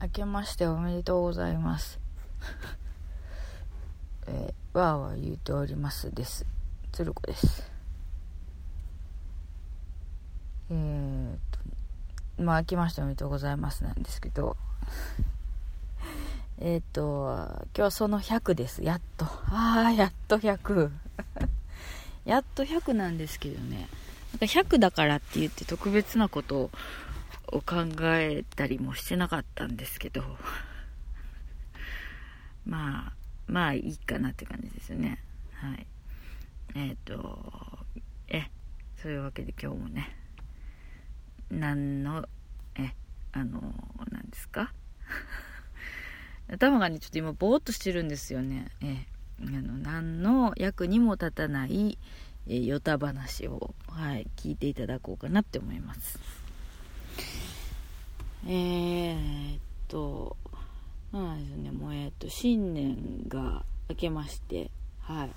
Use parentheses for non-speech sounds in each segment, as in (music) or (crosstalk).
明けましておめでとうございます。(laughs) えー、わーわー言うておりますです。鶴子です。えーっと、まあ、明けましておめでとうございますなんですけど、(laughs) えっと、今日はその100です。やっと。ああ、やっと100。(laughs) やっと100なんですけどね。なんか100だからって言って特別なことをを考えたりもしてなかったんですけど。(laughs) まあまあいいかなって感じですよね。はい。えっ、とえそういうわけで今日もね何のえあの何ですか？(laughs) 頭がねちょっと今ぼーっとしてるんですよね。えあの何の役にも立たないえ、ヨタ話を、はい、聞いていただこうかなって思います。えー、っと、なんですね、もう、えー、っと、新年が明けまして、はい。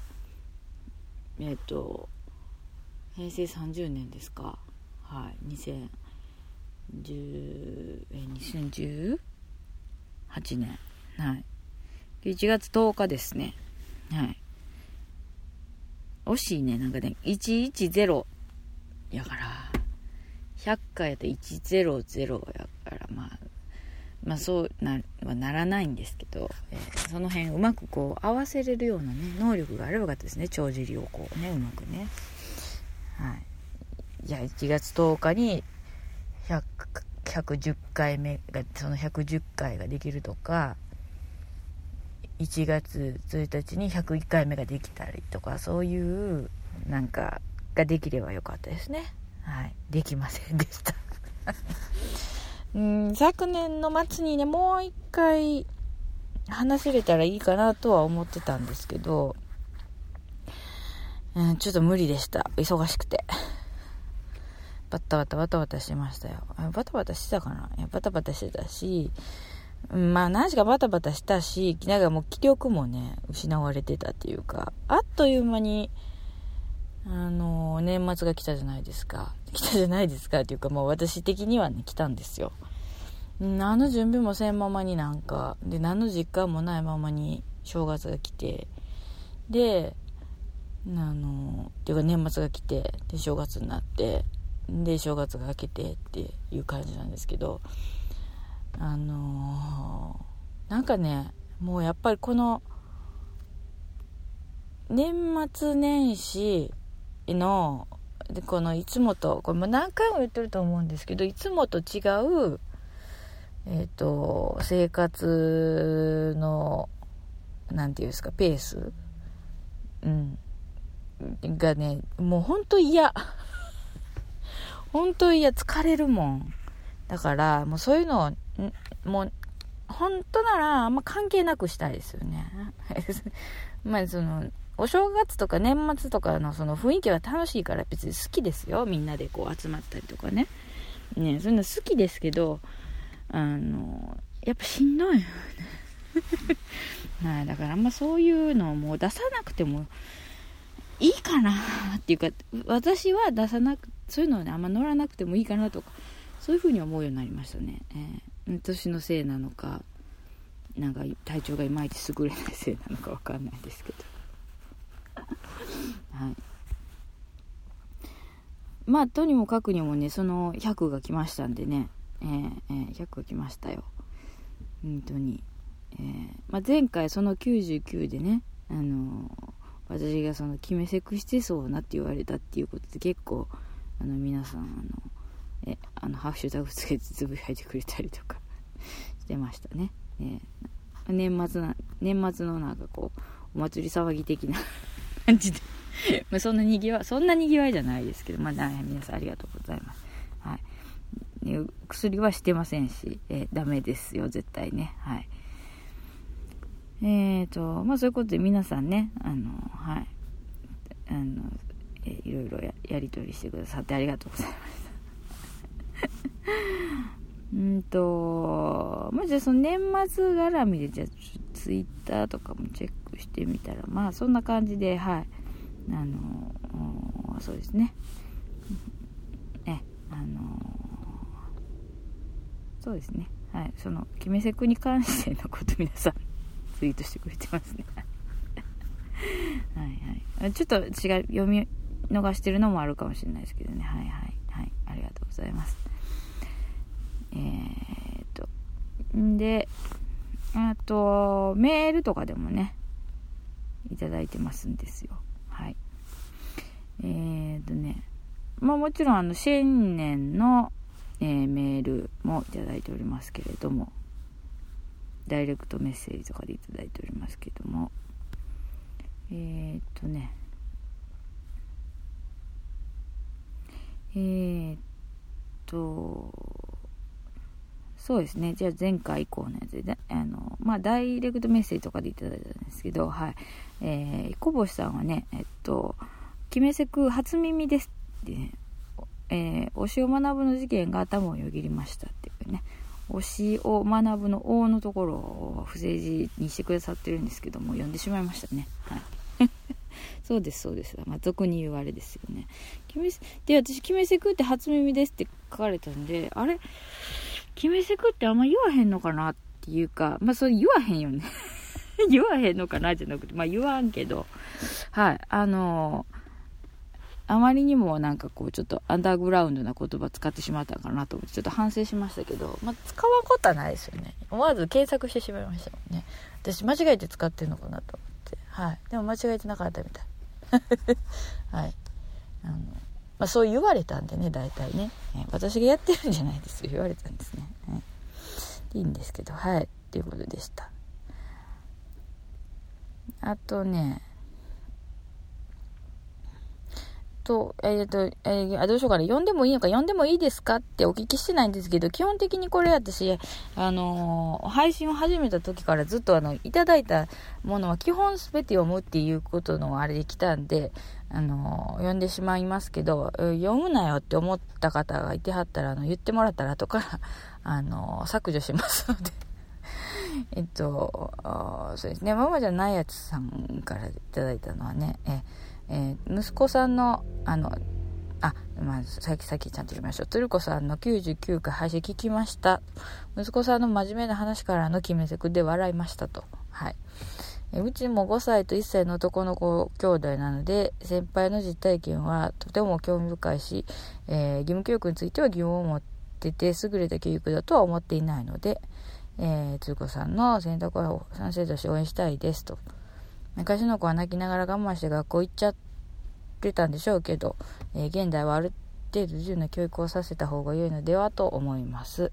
えー、っと、平成30年ですか？はい。2010、えー、2018年。はい。1月10日ですね。はい。惜しいね。なんかね、110やから、100回やったら100やから、まあ、まあそうなはならないんですけど、えー、その辺うまくこう合わせれるようなね、能力があればよかったですね。帳尻をこうね、うまくね。はい。じゃあ1月10日に110回目が、その110回ができるとか、1月1日に101回目ができたりとかそういうなんかができればよかったですねはいできませんでした (laughs) うん昨年の末にねもう一回話せれたらいいかなとは思ってたんですけど、うん、ちょっと無理でした忙しくてバタバタバタバタしましたよバタバタしてたかな？いやバタバタしてたしまあ何しかバタバタしたし、なんかもう気力もね、失われてたっていうか、あっという間に、あの、年末が来たじゃないですか。来たじゃないですかっていうか、もう私的にはね、来たんですよ。何の準備もせんままになんか、で、何の実感もないままに正月が来て、で、あの、っていうか年末が来て、で、正月になって、で、正月が明けてっていう感じなんですけど、あのー、なんかねもうやっぱりこの年末年始のでこのいつもとこれも何回も言ってると思うんですけどいつもと違うえっ、ー、と生活の何て言うんですかペース？うん。がねもうほんと嫌。(laughs) ほんと嫌。疲れるもん。だからもうそういうのをもう本当ならあんま関係なくしたいですよね。(laughs) まあそのお正月とか年末とかのその雰囲気は楽しいから別に好きですよ。みんなでこう集まったりとかね。ねそういうの好きですけどあのやっぱしんどいよね。(laughs) はいだからあんまそういうのをもう出さなくてもいいかなっていうか私は出さなくそういうのをねあんま乗らなくてもいいかなとかそういうふうに思うようになりましたね、えー、年のせいなのかなんか体調がいまいち優れないせいなのか分かんないですけど。(laughs) はい。まあとにもかくにもねその100が来ましたんでね、えーえー、100来ましたよ。本当に、えーまあ、前回その99でねあの私がその決めセクしてそうなって言われたっていうことで結構あの皆さんあのえあのハッシュタグつけてつぶやいてくれたりとか (laughs) してましたね、えー、年末な年末のなんかこうお祭り騒ぎ的な (laughs) 感じで。(laughs) まあそんなにぎわそんなにぎわいじゃないですけどまあ皆さんありがとうございます。はい、薬はしてませんし、えー、ダメですよ絶対ねはいえーとまあそういうことで皆さんねあのはいあの、えー、いろいろややり取りしてくださってありがとうございます (laughs) うんと、まあ、じゃあその年末絡みで、じゃあツイッターとかもチェックしてみたら、まあそんな感じで、はい。あのそうですね。え、あのそうですね。はい。その決めセクに関してのこと皆さんツイートしてくれてますね。(laughs) はいはい。ちょっと違う読み逃してるのもあるかもしれないですけどね。はいはいはい。ありがとうございます。えー、っとんであとメールとかでもねいただいてますんですよ。はい。えー、っとねまあもちろんあの新年の、えー、メールもいただいておりますけれどもダイレクトメッセージとかでいただいておりますけどもえー、っとねえー、っとそうですねじゃあ前回以降のやつであのまあダイレクトメッセージとかでいただいたんですけどはいえー、小星さんはねえっと「決めせく初耳です」ってねえー、推しを学ぶの事件が頭をよぎりましたっていうね。推しを学ぶの「王のところを不正字にしてくださってるんですけども読んでしまいましたね。はい。(laughs) そうですそうです。まあ俗に言われですよね。で私「決めせくって初耳です」って書かれたんであれ？決めせくってあんま言わへんのかなっていうかまあそれ言わへんよね。(laughs) 言わへんのかなじゃなくてまあ言わんけど。はい。あのーあまりにもなんかこうちょっとアンダーグラウンドな言葉使ってしまったかなと思ってちょっと反省しましたけど、まあ、使わんことはないですよね。思わず検索してしまいましたもんね。私間違えて使ってるのかなと思って。はい。でも間違えてなかったみたい。(laughs) はい。あの、まあ、そう言われたんでね大体ね、私がやってるんじゃないですよ。言われたんですね、はい、いいんですけど。はい。っていうことでした。あとねと、えっ、ー、と、えー、どうしようかな。読んでもいいのか、読んでもいいですかってお聞きしてないんですけど、基本的にこれ私、あのー、配信を始めた時からずっとあの、いただいたものは基本全て読むっていうことのあれで来たんで、あのー、読んでしまいますけど、読むなよって思った方がいてはったら、あの、言ってもらったら後から、あの削除しますので。(laughs) えっと、そうですね、ママじゃないやつさんからいただいたのはね、ええー、息子さんの、あの、あ、まあ、さっきさっきちゃんと言いましょう。鶴子さんの99回配信聞きました。息子さんの真面目な話からの決めセクで笑いましたと。はい。えうちも5歳と1歳の男の子兄弟なので、先輩の実体験はとても興味深いし、えー、義務教育については疑問を持ってて、優れた教育だとは思っていないので、えー、鶴子さんの選択は賛成として応援したいですと。昔の子は泣きながら我慢して学校行っちゃってたんでしょうけど、えー、現代はある程度自由な教育をさせた方が良いのではと思います。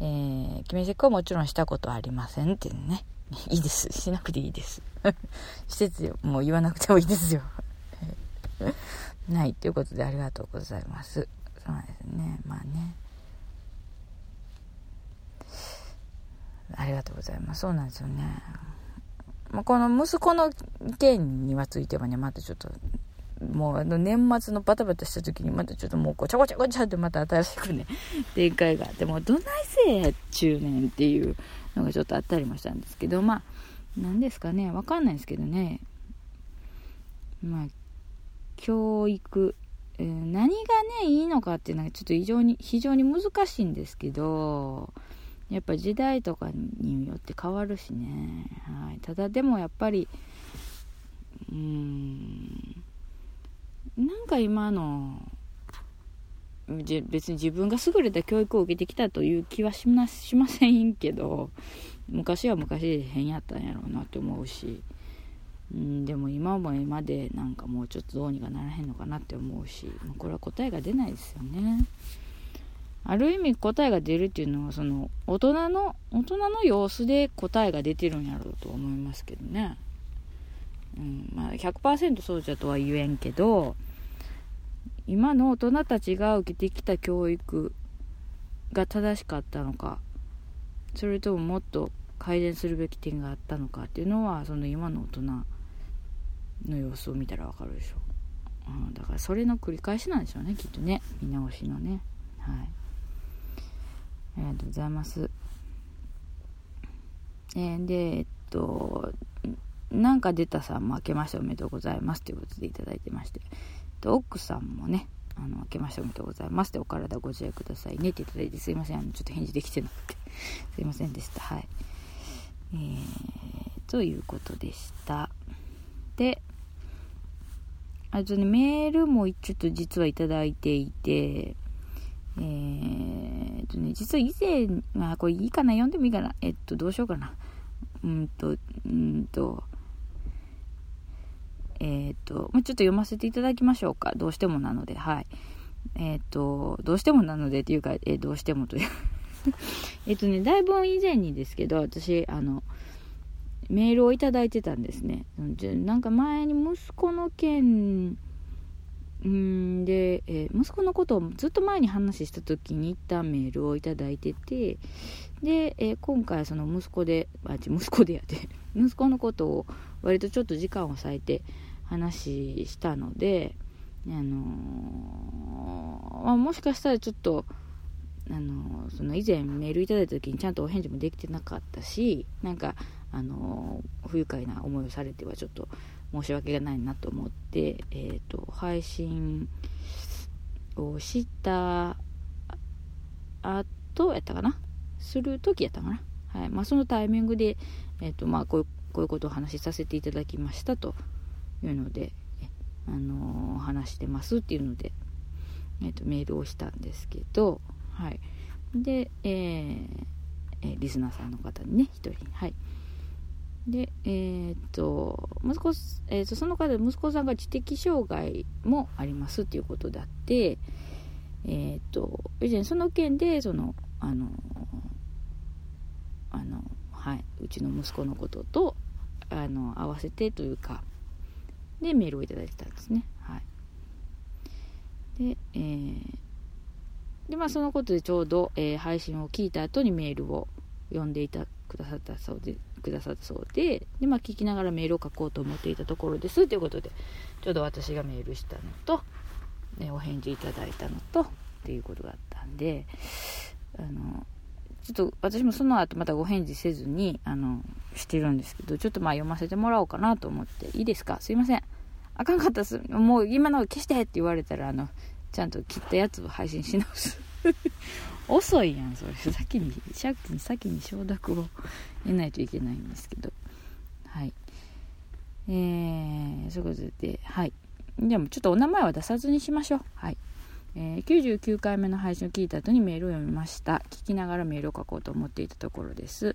えー、決めチェックはもちろんしたことはありませんっていうね。(laughs) いいです。しなくていいです。(laughs) 施設。もう言わなくてもいいですよ。(laughs) ないということでありがとうございます。そうですね。まあね。ありがとうございます。そうなんですよね。まあ、この息子の件にはついてはね、またちょっと、もうあの年末のバタバタした時にまたちょっともうごちゃごちゃごちゃってまた新しくね、(laughs) 展開が。あって、もうどないせえ中年っていうのがちょっとあったりもしたんですけど、まあ、何ですかね、わかんないですけどね、まあ、教育、えー、何がね、いいのかっていうのはちょっと非常に、非常に難しいんですけど、やっぱ時代とかによって変わるしね、はい、ただでもやっぱりうーんなんか今の別に自分が優れた教育を受けてきたという気はしましませんけど昔は昔で変やったんやろうなって思うし、うん、でも今も今でなんかもうちょっとどうにかならへんのかなって思うしこれは答えが出ないですよね。ある意味答えが出るっていうのはその大人の大人の様子で答えが出てるんやろうと思いますけどね、うんまあ、100%そうじゃとは言えんけど今の大人たちが受けてきた教育が正しかったのかそれとももっと改善するべき点があったのかっていうのはその今の大人の様子を見たらわかるでしょう、うん、だからそれの繰り返しなんでしょうねきっとね。見直しのね。はい。ありがとうございます。えー、で、えっと、なんか出たさんも明けましておめでとうございますということでいただいてまして、と奥さんもね、あの、明けましておめでとうございます。で、お体ご自愛くださいねっていただいて、すいません。あの、ちょっと返事できてなくて。(laughs) すいませんでした。はい。えー、ということでした。で、あとね、メールもちょっと実はいただいていて、えー、とね、実は以前、あ、これいいかな読んでもいいかなえっと、どうしようかな。うんと、うんと、えっ、と、まあ、ちょっと読ませていただきましょうか。どうしてもなので、はい。えっ、と、どうしてもなのでっていうか、え、どうしてもという (laughs) えっとね、だいぶ以前にですけど、私、あの、メールをいただいてたんですね。なんか前に息子の件うんで、えー、息子のことをずっと前に話した時に一旦メールをいいててで、えー、今回その息子であ息子でやって (laughs) 息子のことを割とちょっと時間を割いて話したので、あのー、ま、もしかしたらちょっとあのその以前メールいただいた時にちゃんとお返事もできてなかったしなんかあの不愉快な思いをされてはちょっと申し訳がないなと思って、えーと、配信をした後やったかな？する時やったかな、はい。まあ、そのタイミングで、えーとまあ、こういうこういうことをお話しさせていただきましたというので、あのー、話してますっていうので、えーと、メールをしたんですけど、はい、で、えーえ、リスナーさんの方にね1人はい。でえー、っと息子、えー、っとその方息子さんが知的障害もありますっていうことであってえー、っと以前その件でそのあのあのはいうちの息子のこととあの合わせてというかでメールをいただいてたんですね。はい。でえー、でまあそのことでちょうど、えー、配信を聞いた後にメールを読んでいたくださったそうでくださったそうでで、まあ、聞きながらメールを書こうと思っていたところです。ということでちょうど私がメールしたのと、ね、お返事いただいたのとっていうことがあったんであのちょっと私もその後またご返事せずにあのしてるんですけどちょっとまあ読ませてもらおうかなと思っていいですか？すいません。あかんかったっす。もう今の消してって言われたらあのちゃんと切ったやつを配信し直す。遅いやんそれ。先に先に先に承諾を得ないといけないんですけど。はい。えー、そういうことではい。でもちょっとお名前は出さずにしましょう。はい。えー、99回目の配信を聞いた後にメールを読みました。聞きながらメールを書こうと思っていたところです、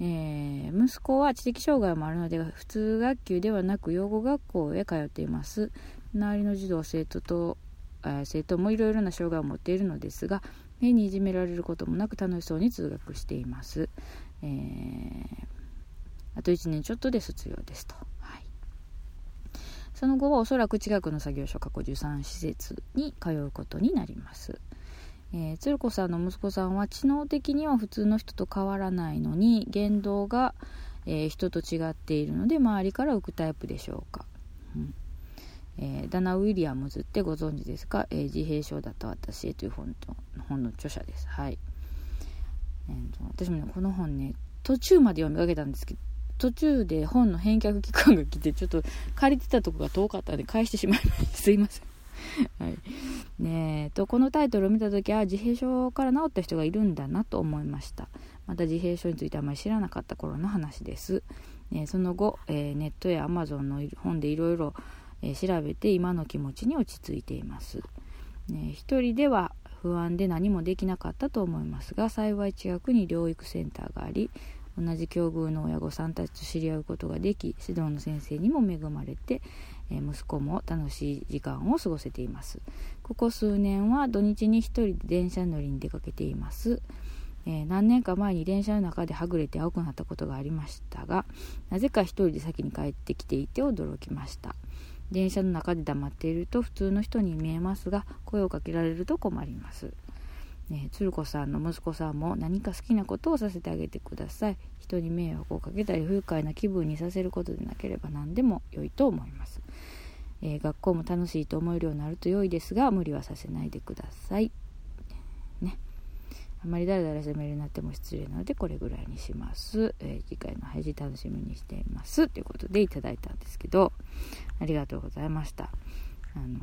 えー、息子は知的障害もあるので普通学級ではなく養護学校へ通っています。周りの児童生徒と生徒もいろいろな障害を持っているのですが目にいじめられることもなく楽しそうに通学しています、えー、あと1年ちょっとで卒業ですと、はい、その後はおそらく近くの作業所過去13施設に通うことになります。えー、鶴子さんの息子さんは知能的には普通の人と変わらないのに言動が、えー、人と違っているので周りから浮くタイプでしょうか、えー、ダナ・ウィリアムズってご存知ですか、えー、自閉症だった私へという本と本の著者です。はい。えーと、私もね、この本ね、途中まで読みかけたんですけど、途中で本の返却期間が来て、ちょっと借りてたとこが遠かったんで返してしまいました。すいません。はい。ねえと、このタイトルを見た時は自閉症から治った人がいるんだなと思いました。また自閉症についてあまり知らなかった頃の話です。ね、その後、えー、ネットやアマゾンの本でいろいろえ、調べて今の気持ちに落ち着いています。ね、一人では不安で何もできなかったと思いますが幸い近くに療育センターがあり同じ境遇の親御さんたちと知り合うことができ指導の先生にも恵まれて、え、息子も楽しい時間を過ごせています。ここ数年は土日に一人で電車乗りに出かけています、え、何年か前に電車の中ではぐれて青くなったことがありましたがなぜか一人で先に帰ってきていて驚きました。電車の中で黙っていると普通の人に見えますが声をかけられると困ります、ね、鶴子さんの息子さんも何か好きなことをさせてあげてください。人に迷惑をかけたり不愉快な気分にさせることでなければ何でも良いと思います、えー、学校も楽しいと思えるようになると良いですが無理はさせないでください。あまりだらだらしたメールになっても失礼なのでこれぐらいにします、えー、次回の配信楽しみにしていますということでいただいたんですけどありがとうございましたあの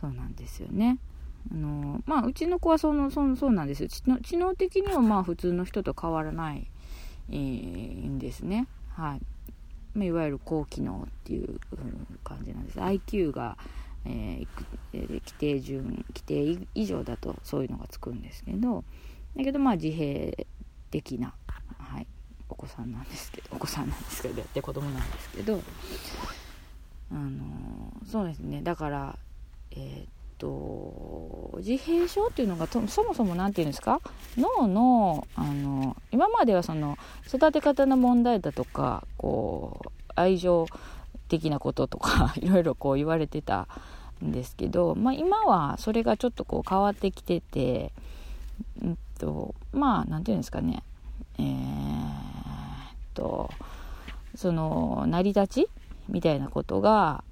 そうなんですよね。あのまあ、うちの子はそのそそうなんですよ知能知能的にはまあ普通の人と変わらない、えー、んですね。はい、いわゆる高機能っていう感じなんです。IQ が、えー、規定順規定以上だとそういうのがつくんですけどだけどまあ自閉的な、はい、お子さんなんですけどお子さんなんですけどやって子供なんですけどあのそうですね。だからえー、っと自閉症っていうのがそもそも何て言うんですか？脳のあの今まではその育て方の問題だとかこう愛情的なこととか (laughs) いろいろこう言われてたんですけど、まあ、今はそれがちょっとこう変わってきてて、うんと、まあ何て言うんですかね。えー、っとその成り立ちみたいなことが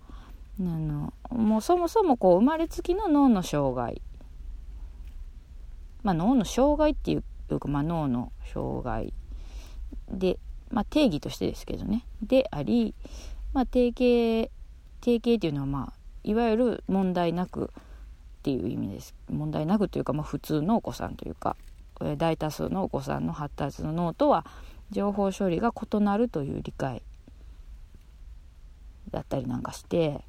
あのもうそもそもこう生まれつきの脳の障害。まあ脳の障害っていうか、まあ、脳の障害。で、まあ、定義としてですけどね。であり、まあ、定型定型っていうのはまあいわゆる問題なくっていう意味です。問題なくというか、まあ、普通のお子さんというか大多数のお子さんの発達の脳とは情報処理が異なるという理解だったりなんかして、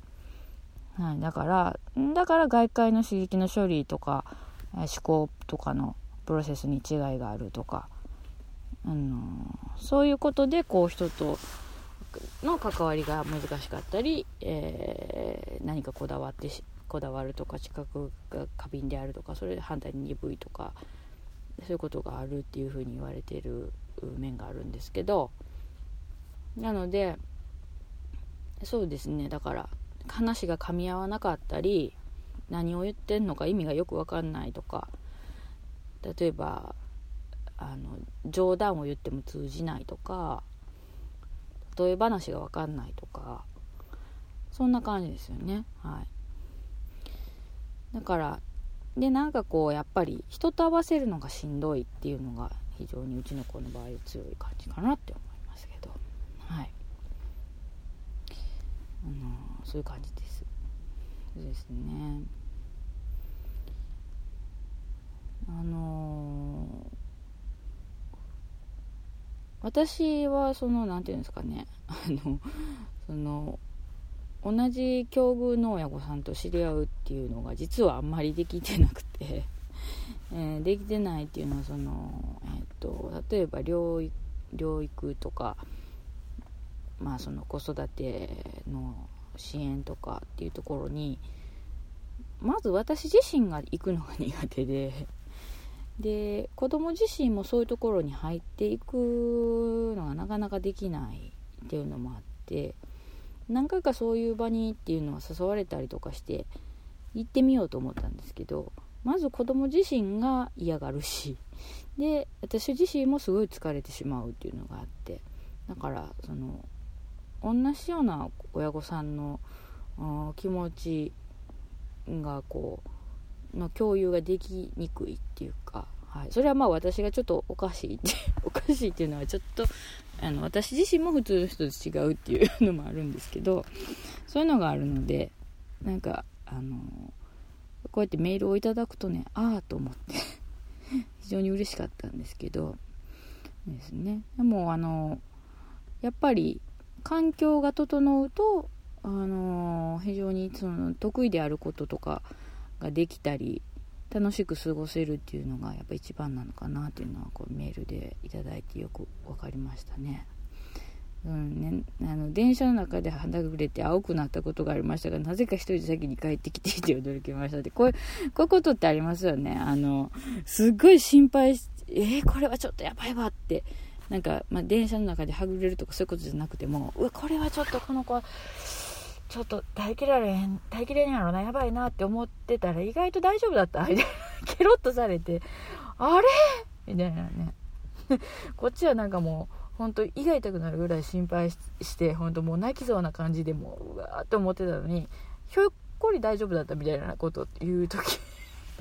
はい、だからだから外界の刺激の処理とか思考とかのプロセスに違いがあるとか、あのそういうことでこう人との関わりが難しかったり、えー、何かこだわってこだわるとか知覚が過敏であるとかそれで反対に鈍いとかそういうことがあるっていうふうに言われてる面があるんですけどなのでそうですねだから話が噛み合わなかったり何を言ってんのか意味がよく分かんないとか例えばあの冗談を言っても通じないとか例え話が分かんないとかそんな感じですよね。はい。だからでなんかこうやっぱり人と合わせるのがしんどいっていうのが非常にうちの子の場合強い感じかなって思いますけど。はい。あのそういう感じです。そうですね。あの私はその何て言うんですかね。(laughs) あのその同じ境遇の親御さんと知り合うっていうのが実はあんまりできてなくて。(laughs) えー、できてないっていうのはその、えーと、例えば療療育とか、まあ、その子育ての支援とかっていうところにまず私自身が行くのが苦手で。で子供自身もそういうところに入っていくのがなかなかできないっていうのもあって何回かそういう場にっていうのは誘われたりとかして行ってみようと思ったんですけどまず子供自身が嫌がるし (laughs) で私自身もすごい疲れてしまうっていうのがあってだからその同じような親御さんの気持ちがこうの共有ができにくいっていうか、はい、それはまあ私がちょっとおかしいって (laughs) おかしいっていうのはちょっとあの私自身も普通の人と違うっていうのもあるんですけどそういうのがあるのでなんかあのこうやってメールをいただくとねああと思って (laughs) 非常に嬉しかったんですけどですね。でもあのやっぱり環境が整うとあの非常にその得意であることとかができたり楽しく過ごせるっていうのがやっぱ一番なのかなっていうのはこうメールでいただいてよく分かりましたね。うんね、あの電車の中で肌ぐれて青くなったことがありましたがなぜか一人で先に帰ってきていて驚きましたでこういうこういうことってありますよね。あのすっごい心配しえー、これはちょっとやばいわって。なんか、まあ、電車の中ではぐれるとかそういうことじゃなくてもうわこれはちょっとこの子ちょっと耐えきられへん耐えきれんやろなやばいなって思ってたら意外と大丈夫だった。みたいなケロッとされてあれ？みたいなね。(laughs) こっちはなんかもう本当胃が痛くなるぐらい心配して本当もう泣きそうな感じでもううわーって思ってたのにひょっこり大丈夫だったみたいなこと言う時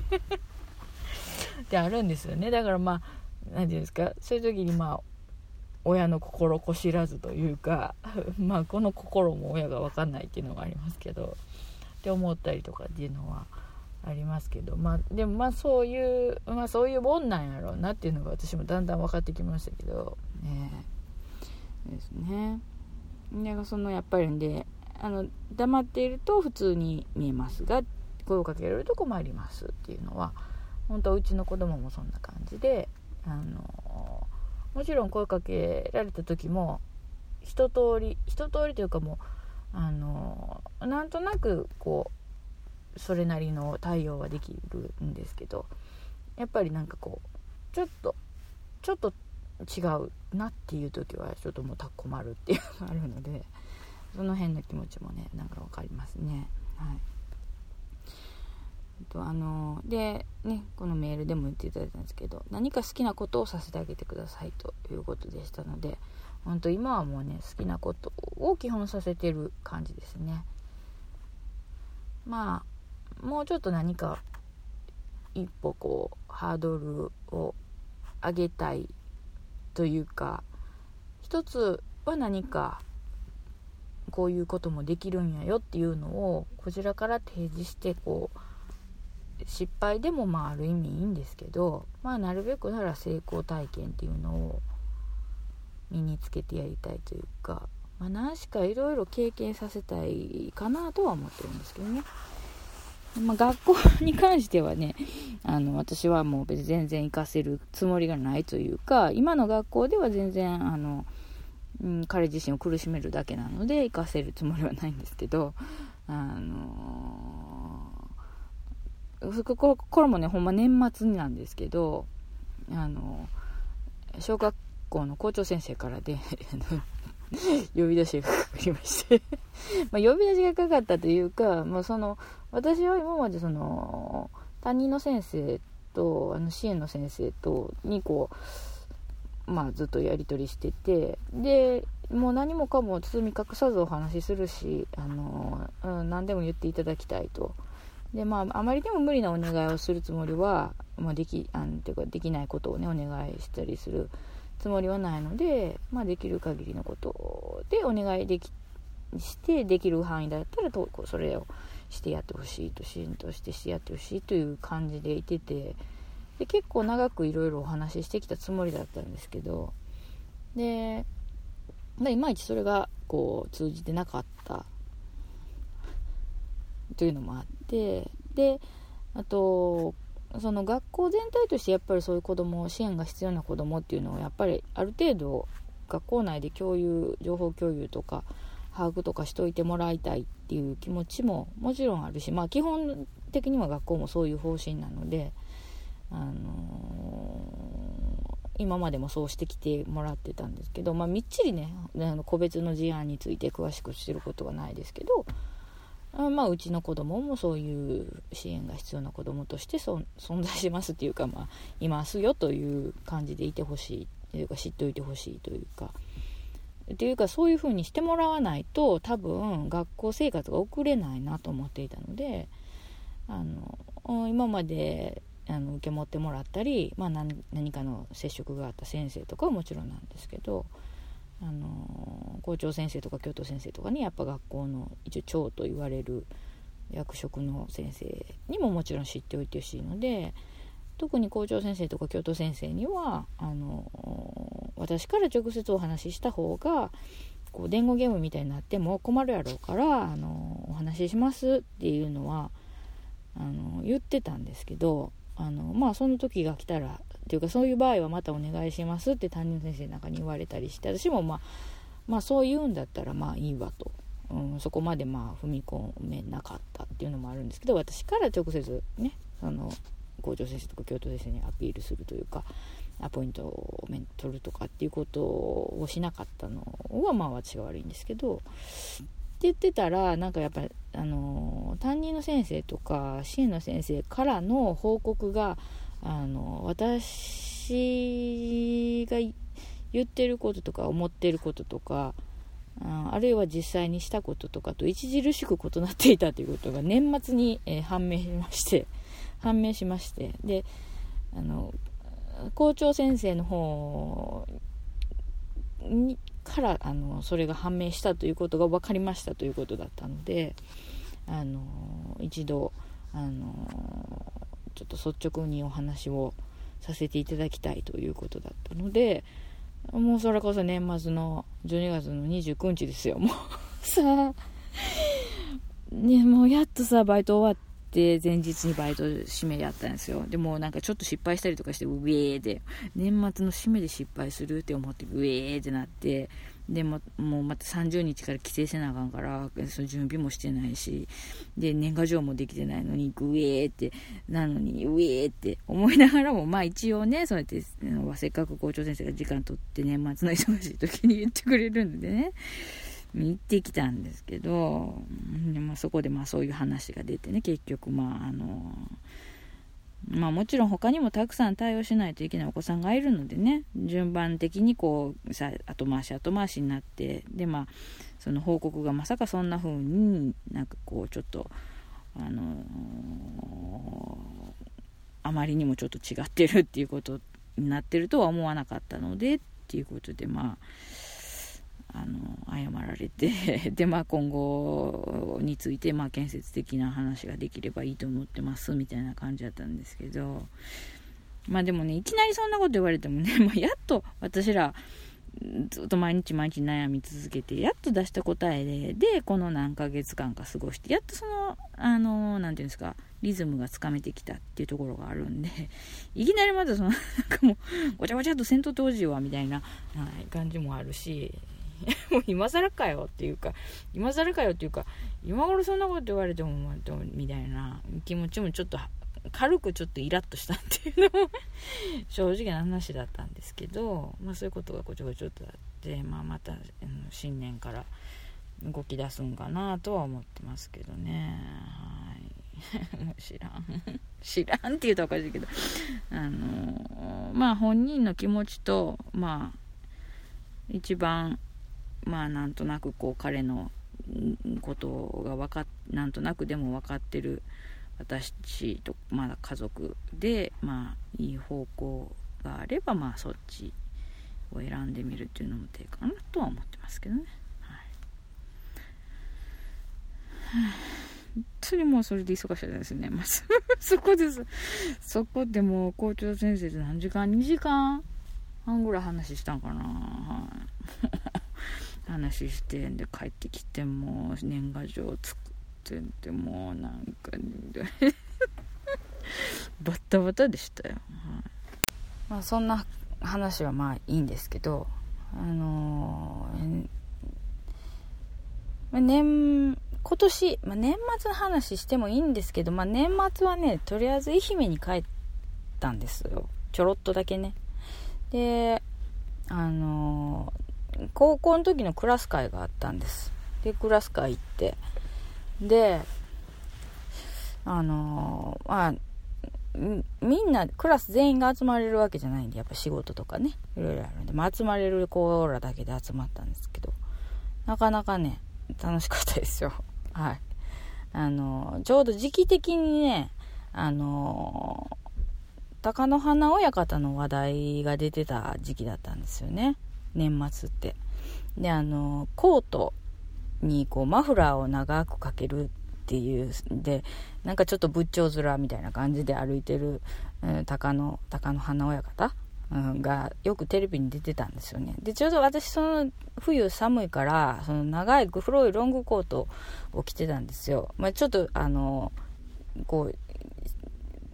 (laughs) ってあるんですよね。だからまあ何て言うんですか？そういう時にまあ親の心こ知らずというか (laughs) まあこの心も親が分かんないっていうのがありますけどって思ったりとかっていうのはありますけどまあでもまあそういうまあそういうもんなんやろうなっていうのが私もだんだん分かってきましたけどねですね。でそのやっぱりんであの黙っていると普通に見えますが声をかけられると困りますっていうのは本当うちの子供もそんな感じであのもちろん声かけられた時も一通り一通りというかもうあのなんとなくこうそれなりの対応はできるんですけどやっぱりなんかこうちょっとちょっと違うなっていう時はちょっともう困るっていうのがあるのでその辺の気持ちもねなんか分かりますね。はい。とあのでねこのメールでも言っていただいたんですけど何か好きなことをさせてあげてくださいということでしたので本当今はもうね好きなことを基本させてる感じですね。まあもうちょっと何か一歩こうハードルを上げたいというか一つは何かこういうこともできるんやよっていうのをこちらから提示してこう失敗でもまあある意味いいんですけどまあなるべくなら成功体験っていうのを身につけてやりたいというか、まあ、何しかいろいろ経験させたいかなとは思ってるんですけどね。まあ、学校に関してはね (laughs) あの私はもう別に全然行かせるつもりがないというか今の学校では全然あの、うん、彼自身を苦しめるだけなので行かせるつもりはないんですけどあのここれもねほんま年末なんですけどあの小学校の校長先生からで (laughs) 呼び出しがかかりまして (laughs) ま呼び出しがかかったというか、まあ、その私は今までその担任の先生とあの支援の先生とにこう、まあ、ずっとやり取りしててでもう何もかも包み隠さずお話しするしあの、うん、何でも言っていただきたいと。でまあ、あまりにも無理なお願いをするつもりは、まあ、できあんていうかできないことをねお願いしたりするつもりはないので、まあ、できる限りのことでお願いできしてできる範囲だったらとそれをしてやってほしいと支援としてしてやってほしいという感じでいててで結構長くいろいろお話ししてきたつもりだったんですけどで、まあ、いまいちそれがこう通じてなかったというのもあってであとその学校全体としてやっぱりそういう子ども支援が必要な子どもっていうのをやっぱりある程度学校内で共有情報共有とか把握とかしといてもらいたいっていう気持ちももちろんあるしまあ基本的には学校もそういう方針なので、あのー、今までもそうしてきてもらってたんですけど、まあ、みっちりねあの個別の事案について詳しくしてることはないですけどあまあ、うちの子供もそういう支援が必要な子供として存在しますっていうか、まあ、いますよという感じでいてほしいというか知っておいてほしいというか。っていうかそういう風にしてもらわないと多分学校生活が送れないなと思っていたのであの今まであの受け持ってもらったり、まあ何、何かの接触があった先生とかはもちろんなんですけどあの校長先生とか教頭先生とかにやっぱ学校の一応長と言われる役職の先生にももちろん知っておいてほしいので特に校長先生とか教頭先生にはあの私から直接お話しした方がこう伝言ゲームみたいになっても困るやろうからあのお話ししますっていうのはあの言ってたんですけどあのまあその時が来たらっていうかそういう場合はまたお願いしますって担任の先生なんかに言われたりして私もまあまあそう言うんだったらまあいいわと、うん、そこまでまあ踏み込めなかったっていうのもあるんですけど私から直接ねその校長先生とか教頭先生にアピールするというかアポイントを取るとかっていうことをしなかったのはまあ私が悪いんですけどって言ってたらなんかやっぱりあの担任の先生とか支援の先生からの報告があの私が言ってることとか思ってることとかあるいは実際にしたこととかと著しく異なっていたということが年末に、え、判明しまして (laughs) 判明しましてであの校長先生の方にからあのそれが判明したということが分かりましたということだったのであの一度あのちょっと率直にお話をさせていただきたいということだったのでもうそれこそ年末の12月の29日ですよもう。(laughs) さあ。ねもうやっとさバイト終わって前日にバイト締めやったんですよ。でもなんかちょっと失敗したりとかしてウェーで。年末の締めで失敗するって思ってウェーってなって。でももうまた30日から帰省せなあかんからその準備もしてないしで年賀状もできてないのにウェーってなのにウェーって思いながらもまあ一応ねそうやってせっかく校長先生が時間取って年末の忙しい時に言ってくれるんでね行ってきたんですけど、まあ、そこでまあそういう話が出てね結局まああのまあもちろん他にもたくさん対応しないといけないお子さんがいるのでね。順番的にこうさ後回し後回しになって。でまあその報告がまさかそんな風になんかこうちょっとあのー、あまりにもちょっと違ってるっていうことになってるとは思わなかったのでっていうことでまああの謝られて (laughs) で、まあ、今後について、まあ、建設的な話ができればいいと思ってますみたいな感じだったんですけどまあでもねいきなりそんなこと言われてもね、(laughs) まあ、やっと私らずっと毎日毎日悩み続けてやっと出した答えででこの何ヶ月間か過ごしてやっとそのあの何て言うんですかリズムがつかめてきたっていうところがあるんで (laughs) いきなりまたそのなんかもうごちゃごちゃっと戦闘当時はみたいな、はい、感じもあるし (laughs) もう今更かよっていうか、今更かよっていうか、今頃そんなこと言われても、みたいな気持ちもちょっと、軽くちょっとイラッとしたっていうのも (laughs) 正直な話だったんですけど、まあそういうことがこちょこちょっとあって、まあまた、新年から動き出すんかなとは思ってますけどね。はい。(laughs) 知らん。知らんって言うとおかしいけど、あのまあ本人の気持ちと、まあ、一番まあなんとなくこう彼のことが分かなんとなくでも分かってる私とまだ家族でまあいい方向があればまあそっちを選んでみるっていうのも手かなとは思ってますけどね。はい、本当にもうそれで忙しいですね。まあ、そ (laughs) こです。そこでもう校長先生で何時間 ?2 時間半ぐらい話したんかな。はい話してんで帰ってきてもう年賀状作ってんでもうなんか、(laughs) バッタバタでしたよ、はい。まあ、そんな話はまあいいんですけどあのー、年今年、まあ、年末の話してもいいんですけど、まあ、年末はねとりあえず愛媛に帰ったんですよ。ちょろっとだけね。であのー高校の時のクラス会があったんです。で、クラス会行って、で、あのー、まあ、みんな、クラス全員が集まれるわけじゃないんで、やっぱ仕事とかね、いろいろあるんで、まあ、集まれる子らだけで集まったんですけど、なかなかね、楽しかったですよ。(laughs) はい。あのー、ちょうど時期的にね、あのー、貴乃花親方の話題が出てた時期だったんですよね。年末って。で、あの、コートにこうマフラーを長くかけるっていう、で、なんかちょっと仏頂面みたいな感じで歩いてる、うん、鷹の、鷹の花親方、うん、がよくテレビに出てたんですよね。で、ちょうど私その冬寒いから、その長い黒いロングコートを着てたんですよ。まあ、ちょっとあの、こう、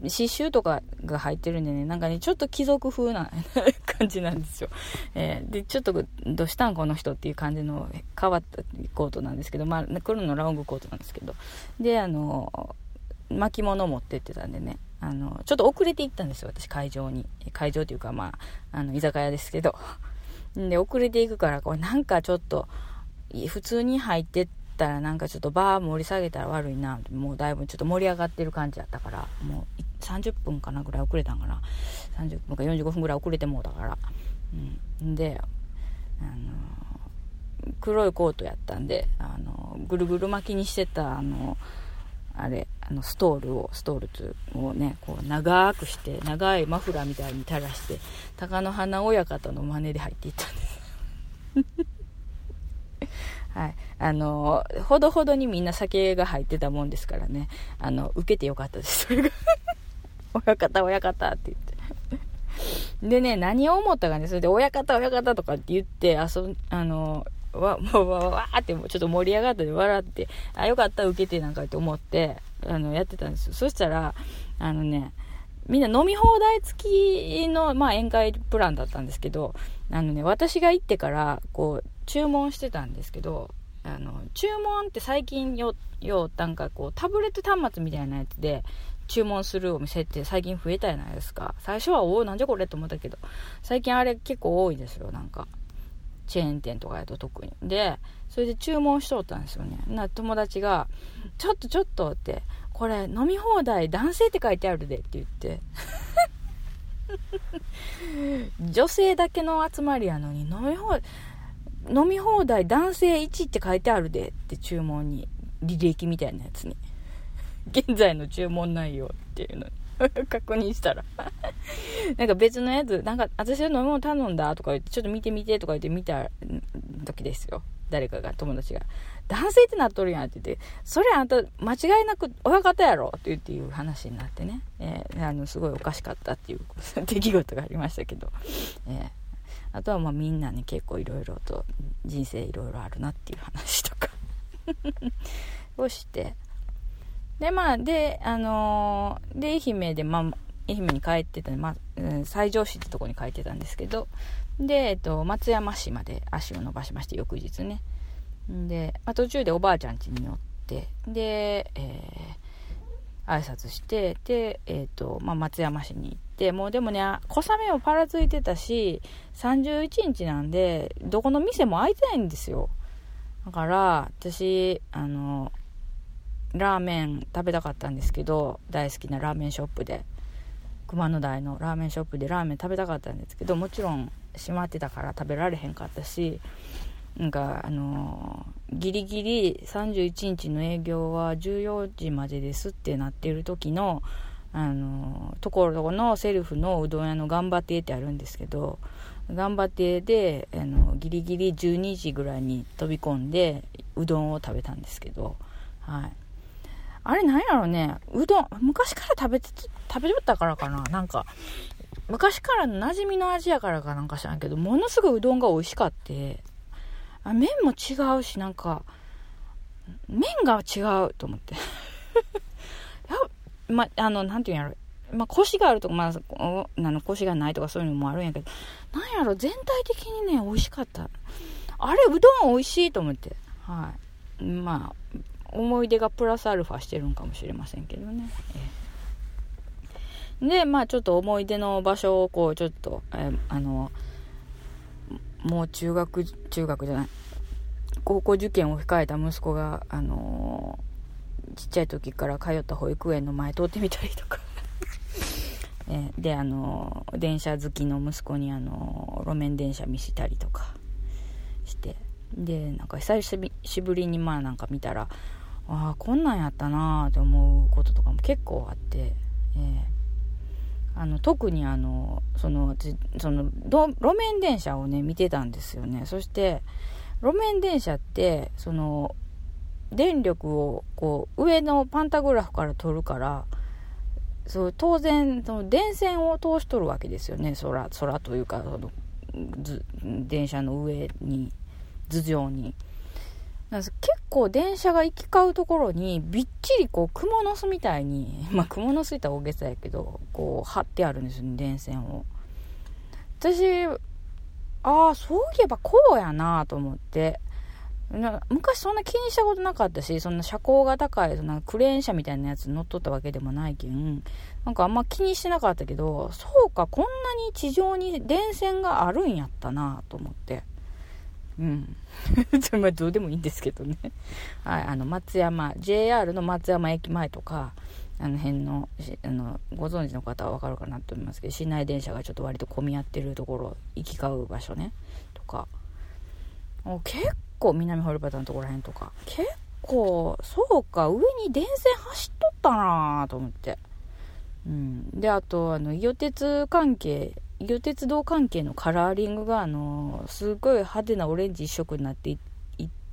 刺繍とかが入ってるんでね、なんかね、ちょっと貴族風な (laughs) 感じなんですよ。えー、で、ちょっと、どうしたんこの人っていう感じの変わったコートなんですけど、まあ、黒のラウングコートなんですけど、で、あの、巻物持ってってたんでね、あの、ちょっと遅れて行ったんですよ、私、会場に。会場というか、まあ、あの、居酒屋ですけど。(laughs) で、遅れていくから、これなんかちょっと、普通に入ってってたらなんかちょっとバー盛り下げたら悪いなもうだいぶちょっと盛り上がってる感じやったからもう30分かなぐらい遅れたんかな。30分か45分ぐらい遅れてもうたから。うん。であの黒いコートやったんであのぐるぐる巻きにしてたあのあれあのストールをストールをねこう長くして長いマフラーみたいに垂らして貴乃花親方の真似で入っていったんです。はい。あの、ほどほどにみんな酒が入ってたもんですからね。あの、受けてよかったです。それが親方、親方って言って。でね、何を思ったかね、それで、親方、親方とかって言って、あそ、あの、わ、もう、わ、わーって、ちょっと盛り上がったで笑って、あ、よかった、受けてなんかって思って、あの、やってたんですよ。そしたら、あのね、みんな飲み放題付きの、まあ、宴会プランだったんですけど、あのね、私が行ってから、こう、注文してたんですけど、あの、注文って最近よ、よ、なんかこう、タブレット端末みたいなやつで、注文するお店って最近増えたじゃないですか。最初は、おお、なんじゃこれと思ったけど、最近あれ結構多いですよ、なんか。チェーン店とかやと特に。で、それで注文しとったんですよね。な、友達が、ちょっとちょっとって、これ飲み放題男性って書いてあるでって言って。(laughs) 女性だけの集まりやのに飲み放題、飲み放題男性1って書いてあるでって注文に、履歴みたいなやつに。現在の注文内容っていうのに (laughs) 確認したら (laughs) なんか別のやつ、なんか私は飲み物頼んだとか言って、ちょっと見てみてとか言って見た時ですよ。誰かが、友達が。男性ってなっとるやんって言って、それあんた間違いなく親方やろって言っていう話になってね、えー、あの、すごいおかしかったっていう (laughs) 出来事がありましたけど、えー、あとはまあみんなね、結構いろいろと人生いろいろあるなっていう話とか。(laughs) をして、で、まあ、で、あのー、で、愛媛で、まあ、愛媛に帰ってた、まあ、うん、西条市ってとこに帰ってたんですけど、で、えっと、松山市まで足を伸ばしまして、翌日ね。で、まあ、途中でおばあちゃん家に寄って、で、えー、挨拶して、で、えっ、ー、と、まあ、松山市に行って、もうでもね、小雨もパラついてたし、31日なんで、どこの店も開いてないんですよ。だから、私、あの、ラーメン食べたかったんですけど、大好きなラーメンショップで、熊野台のラーメンショップでラーメン食べたかったんですけど、もちろん閉まってたから食べられへんかったし、なんか、あのー、ギリギリ31日の営業は14時までですってなってる時の、あのー、ところのセルフのうどん屋の頑張ってってあるんですけど、頑張ってで、あの、ギリギリ12時ぐらいに飛び込んで、うどんを食べたんですけど、はい。あれなんやろうね、うどん、昔から食べて、食べとったからかななんか、昔からの馴染みの味やからかなんか知らんけど、ものすごいうどんが美味しかって、麺も違うし、なんか、麺が違うと思って。ま、あの、なんていうんやろ。まあ、腰があるとか、まあ、あの腰がないとかそういうのもあるんやけど、なんやろ、全体的にね、美味しかった。あれ、うどん美味しいと思って。はい。まあ、思い出がプラスアルファしてるんかもしれませんけどね。で、まあ、ちょっと思い出の場所を、こう、ちょっと、えー、あの、もう中学、中学じゃない、高校受験を控えた息子が、あのー、ちっちゃい時から通った保育園の前通ってみたりとか。え、(laughs) で、あの、電車好きの息子に、あの路面電車見せたりとかして、で、なんか久しぶりにまあなんか見たら、ああ、こんなんやったなーって思うこととかも結構あって、えーあの特にあのそのその路面電車をね見てたんですよね。そして路面電車ってその電力をこう上のパンタグラフから取るからそう当然その電線を通しとるわけですよね。空空というかその電車の上に頭上に。結構電車が行き交うところにびっちりこう蜘蛛の巣みたいに (laughs) まあ蜘蛛の巣いったら大げさやけどこう貼ってあるんですよね電線を。私ああそういえばこうやなと思って。昔そんな気にしたことなかったしそんな車高が高いそんクレーン車みたいなやつ乗っとったわけでもないけんなんかあんま気にしてなかったけどそうかこんなに地上に電線があるんやったなと思ってうん。(laughs) まあどうでもいいんですけどね。はい、あの、松山、JR の松山駅前とか、あの辺の、あの、ご存知の方はわかるかなと思いますけど、市内電車がちょっと割と混み合ってるところ、行き交う場所ね、とか。結構、南堀端のところらへんとか、結構、そうか、上に電線走っとったなと思って。うん。で、あと、あの、伊予鉄関係、伊予鉄道関係のカラーリングが、あのー、すごい派手なオレンジ一色になっていって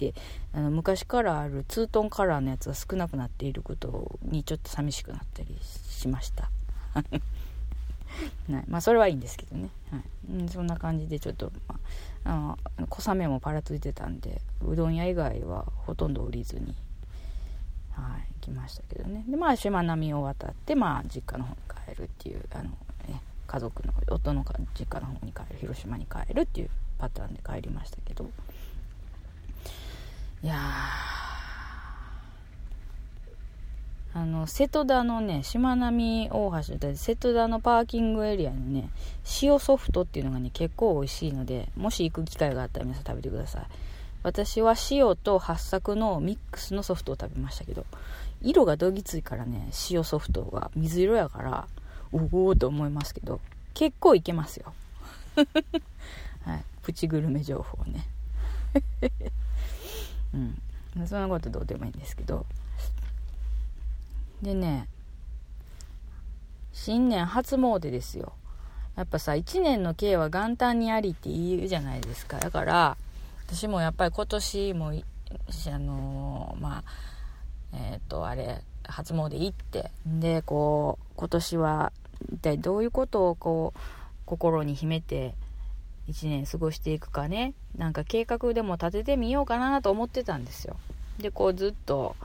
てあの昔からあるツートンカラーのやつが少なくなっていることにちょっと寂しくなったりしました。(laughs) はい、まあそれはいいんですけどね、はい。うん、そんな感じでちょっと、まあ、あ小雨もぱらついてたんでうどん屋以外はほとんど降りずにはい来ましたけどね。でまあ島並みを渡ってまあ実家の方に帰るっていうあの、ね、家族の夫の実家の方に帰る広島に帰るっていうパターンで帰りましたけど。いやあの瀬戸田のねしまなみ大橋で瀬戸田のパーキングエリアにね塩ソフトっていうのがね結構美味しいのでもし行く機会があったら皆さん食べてください。私は塩と八作のミックスのソフトを食べましたけど色がどぎついからね塩ソフトが水色やからおおと思いますけど結構いけますよ。(laughs) はい。プチグルメ情報ね。(laughs) うん。そんなことどうでもいいんですけど。でね新年初詣ですよ。やっぱさ1年の計は元旦にありって言うじゃないですか。だから私もやっぱり今年もあのー、まあえっ、ー、とあれ初詣行ってでこう今年は一体どういうことをこう心に秘めて1年過ごしていくかね。なんか計画でも立ててみようかなと思ってたんですよ。でこうずっと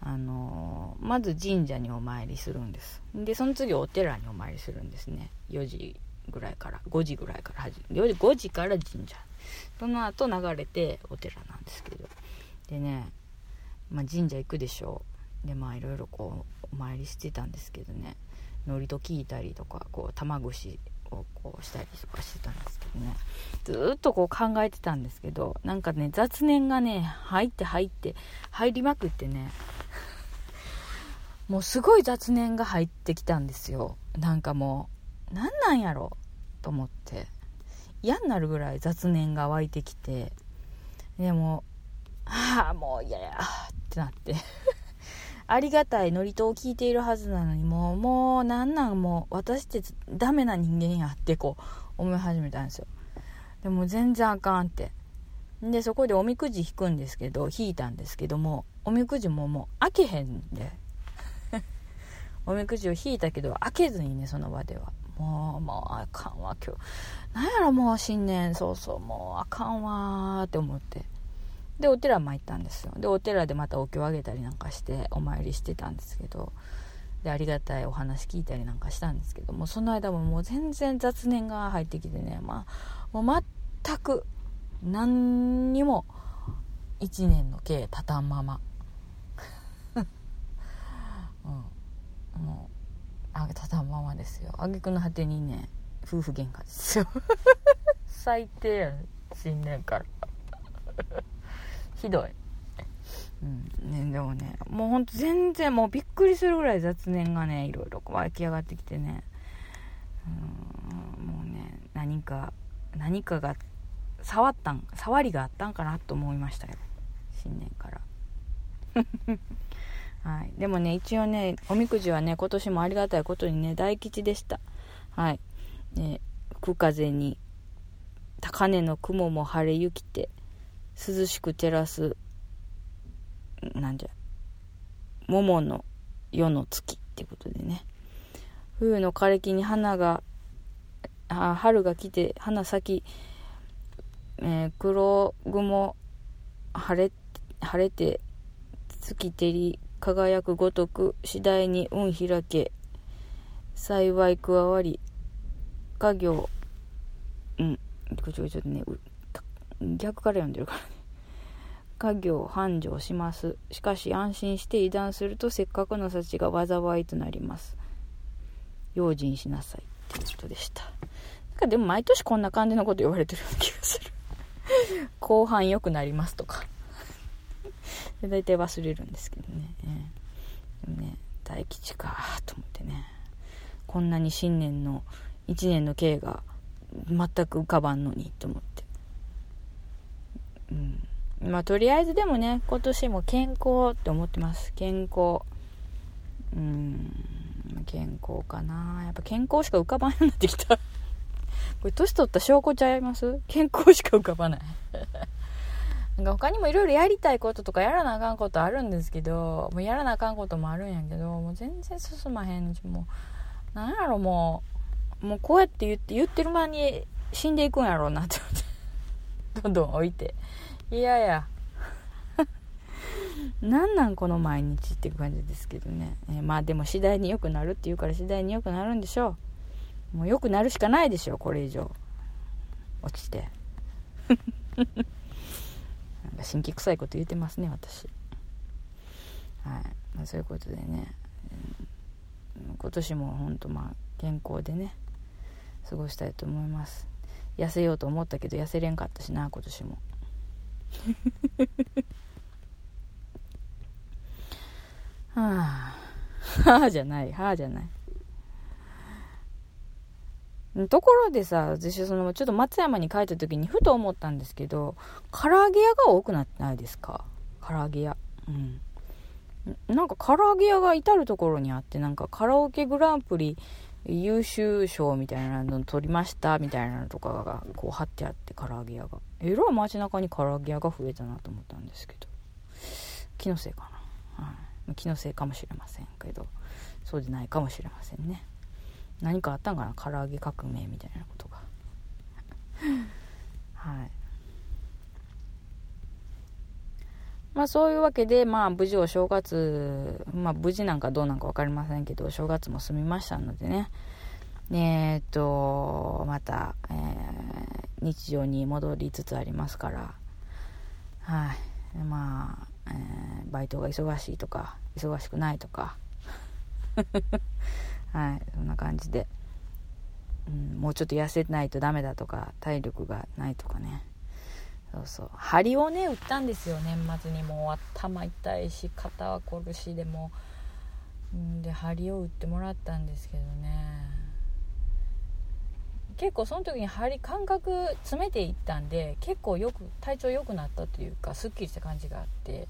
あの、まず神社にお参りするんです。でその次お寺にお参りするんですね。4時ぐらいから5時ぐらいから始め4時5時から神社。その後流れてお寺なんですけど。でね、まあ、神社行くでしょう。でまあいろいろこうお参りしてたんですけどね。祝詞聞いたりとかこう玉串をこうしたりとかしてたんですけどね。ずっとこう考えてたんですけどなんかね雑念がね入って入って入りまくってね (laughs) もうすごい雑念が入ってきたんですよ。なんかもう何なんやろ？と思って。嫌になるぐらい雑念が湧いてきて。でもああもう嫌やってなって。ありがたい祝詞を聞いているはずなのにもうもうなんなんもう私ってダメな人間やってこう思い始めたんですよ。でも全然あかんって。でそこでおみくじ引くんですけど引いたんですけどもおみくじももう開けへんで。(laughs) おみくじを引いたけど開けずにねその場では。もうもうあかんわ今日。なんやろもう新年そうそうもうあかんわって思って。でお寺参ったんですよ。でお寺でまたお経をあげたりなんかしてお参りしてたんですけどでありがたいお話聞いたりなんかしたんですけどもその間ももう全然雑念が入ってきてねまあもう全く何にも1年の計立たんまま、(laughs) うん、もうあ立たんままですよ。挙句の果てにね夫婦喧嘩ですよ。(laughs) 最低やん新年から。ひどい。うんね、でもね、もうほんと全然もうびっくりするぐらい雑念がね、いろいろ湧き上がってきてね、うん、もうね、何か、何かが、触ったん、触りがあったんかなと思いましたよ。新年から。(laughs) はい。でもね、一応ね、おみくじはね、今年もありがたいことにね、大吉でした。はい。ね、吹く風に、高根の雲も晴れゆきて、涼しく照らすなんじゃ桃の夜の月ってことでね。冬の枯れ木に花があ春が来て花咲き、えー、黒雲晴れ晴れて月照り輝くごとく次第に運開け幸い加わり家業うんこちょちょっとね逆から読んでるからね。家業繁盛します。しかし安心して油断するとせっかくの幸が災いとなります。用心しなさいっていうことでした。なんかでも毎年こんな感じのこと言われてるような気がする。後半良くなりますとかで。大体忘れるんですけどね。えー、でもね、大吉かと思ってね。こんなに新年の1年の経が全く浮かばんのにと思って。うん。まあ、とりあえずでもね、今年も健康って思ってます。健康。うん。健康かな。やっぱ健康しか浮かばんようになってきた。(laughs) これ、年取った証拠ちゃいます？健康しか浮かばない。(laughs) なんか他にもいろいろやりたいこととかやらなあかんことあるんですけど、もうやらなあかんこともあるんやけど、もう全然進まへんし、もう、なんやろもう、もうこうやって言って、言ってる間に死んでいくんやろうなって思って。(laughs) どんどん置いて。いやや。(laughs) なんなんこの毎日っていう感じですけどね。えー、まあでも次第に良くなるって言うから次第に良くなるんでしょう。もう良くなるしかないでしょう、これ以上。落ちて。(laughs) なんか新規臭いこと言ってますね、私。はい。まあ、そういうことでね、今年も本当まあ健康でね、過ごしたいと思います。痩せようと思ったけど痩せれんかったしな、今年も。(laughs) はあ、はあじゃない、はあじゃない。ところでさ、私その、ちょっと松山に帰った時にふと思ったんですけど、唐揚げ屋が多くなってないですか？唐揚げ屋。うん。なんか唐揚げ屋が至る所にあって、なんかカラオケグランプリ優秀賞みたいなの取りましたみたいなのとかがこう貼ってあって唐揚げ屋が。えらい街中に唐揚げ屋が増えたなと思ったんですけど。気のせいかな。はい。気のせいかもしれませんけどそうでないかもしれませんね何かあったんかな？唐揚げ革命みたいなことが (laughs) はいまあそういうわけでまあ無事お正月まあ無事なんかどうなんか分かりませんけどお正月も済みましたのでね。えー、っとまた、えー、日常に戻りつつありますから。はい。まあえー、バイトが忙しいとか忙しくないとか。(laughs) はい。そんな感じで、うん、もうちょっと痩せないとダメだとか体力がないとかね。そうそう。針をね打ったんですよ。年末にもう頭痛いし肩は凝るしでも。んで針を打ってもらったんですけどね。結構その時に針感覚詰めていったんで結構よく体調良くなったというかすっきりした感じがあって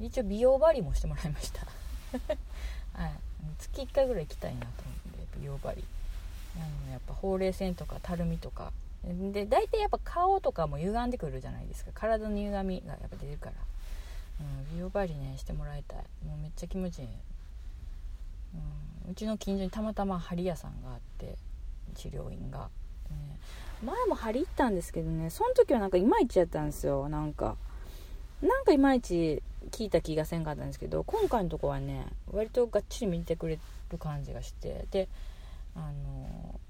一応美容針もしてもらいました。(laughs) はい。月1回ぐらい行きたいなと思って美容針。あのやっぱほうれい線とかたるみとかで大体やっぱ顔とかも歪んでくるじゃないですか。体の歪みがやっぱ出るから、うん、美容針ねしてもらいたい。もうめっちゃ気持ちいい、うん、うちの近所にたまたま針屋さんがあって治療院が、ね、前も針行ったんですけどねその時はなんかいまいちやったんですよ。なんかなんかいまいち聞いた気がせんかったんですけど今回のとこはね割とがっちり見てくれる感じがして。であの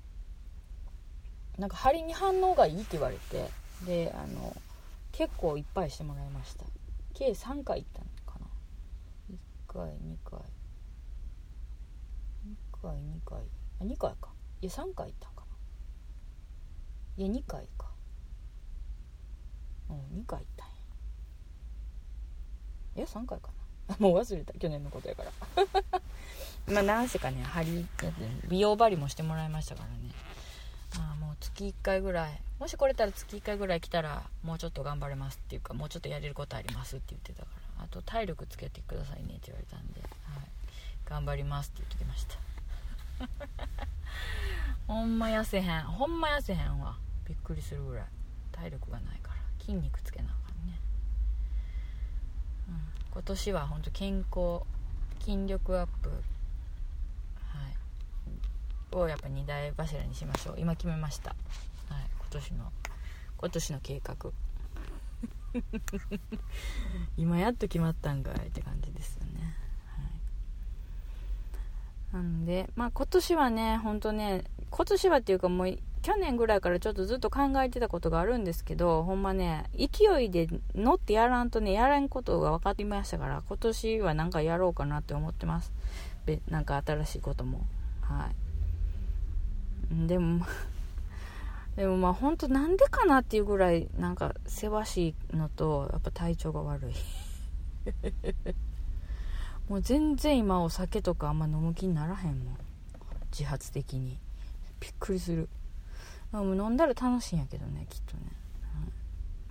なんか針に反応がいいって言われてであの結構いっぱいしてもらいました。計3回行ったのかな。1回2回。2回2回。あ2回か。いや3回行ったんかな。いや2回か。うん2回行ったんや。いや3回かな。(laughs) もう忘れた。去年のことやから。(laughs) まあ何せかね針美容針もしてもらいましたからね。月1回ぐらいもし来れたら月1回ぐらい来たらもうちょっと頑張れますっていうかもうちょっとやれることありますって言ってたからあと体力つけてくださいねって言われたんで、はい、頑張りますって言ってきましたほんま痩せへん。ほんま痩せへんわ。びっくりするぐらい。体力がないから。筋肉つけなあかんね、うん、今年は本当健康筋力アップをやっぱ2大柱にしましょう今決めましたはい今年の今年の計画 (laughs) 今やっと決まったんかいって感じですよねなんで、まあ今年はね、ほんとね、今年はっていうかもう去年ぐらいからちょっとずっと考えてたことがあるんですけど、ほんまね、勢いで乗ってやらんとね、やらんことが分かってましたから、今年はなんかやろうかなって思ってます。で、なんか新しいことも。はい。でも、(laughs) でもまあ本当なんでかなっていうぐらいなんかせわしいのと、やっぱ体調が悪い。(laughs) もう全然今お酒とかあんま飲む気にならへんもん。自発的に。びっくりする。も飲んだら楽しいんやけどねきっとね、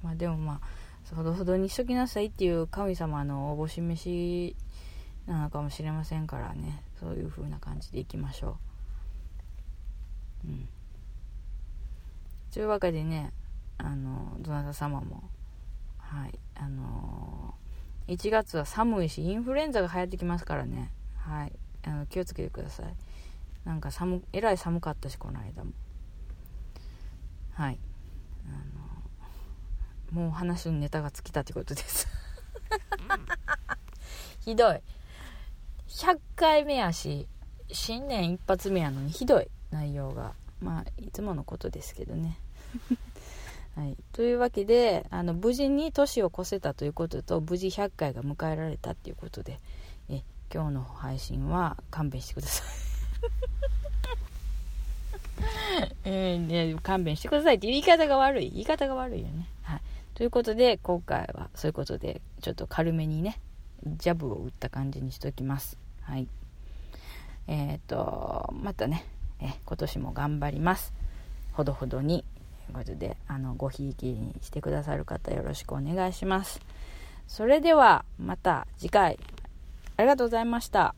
うん、まあでもまあほどほどにしときなさいっていう神様のおぼし飯なのかもしれませんからね。そういう風な感じでいきましょう。うん。というわけでねあのどなた様も、はいあのー、1月は寒いしインフルエンザが流行ってきますからね。はいあの気をつけてください。なんか寒えらい寒かったしこの間も。はいあのもう話のネタが尽きたってことです。(laughs) ひどい。100回目やし新年一発目やのにひどい内容が。まあいつものことですけどね。(laughs) はい、というわけであの無事に年を越せたということと無事100回が迎えられたっていうことでえ今日の配信は勘弁してください。え (laughs) ー、ね、勘弁してくださいって言い方が悪い。言い方が悪いよね、はい、ということで今回はそういうことでちょっと軽めにねジャブを打った感じにしときます。はい。えっ、ー、とまたねえ今年も頑張りますほどほどにということで、あの、ごひいきにしてくださる方よろしくお願いします。それでは、また次回、ありがとうございました。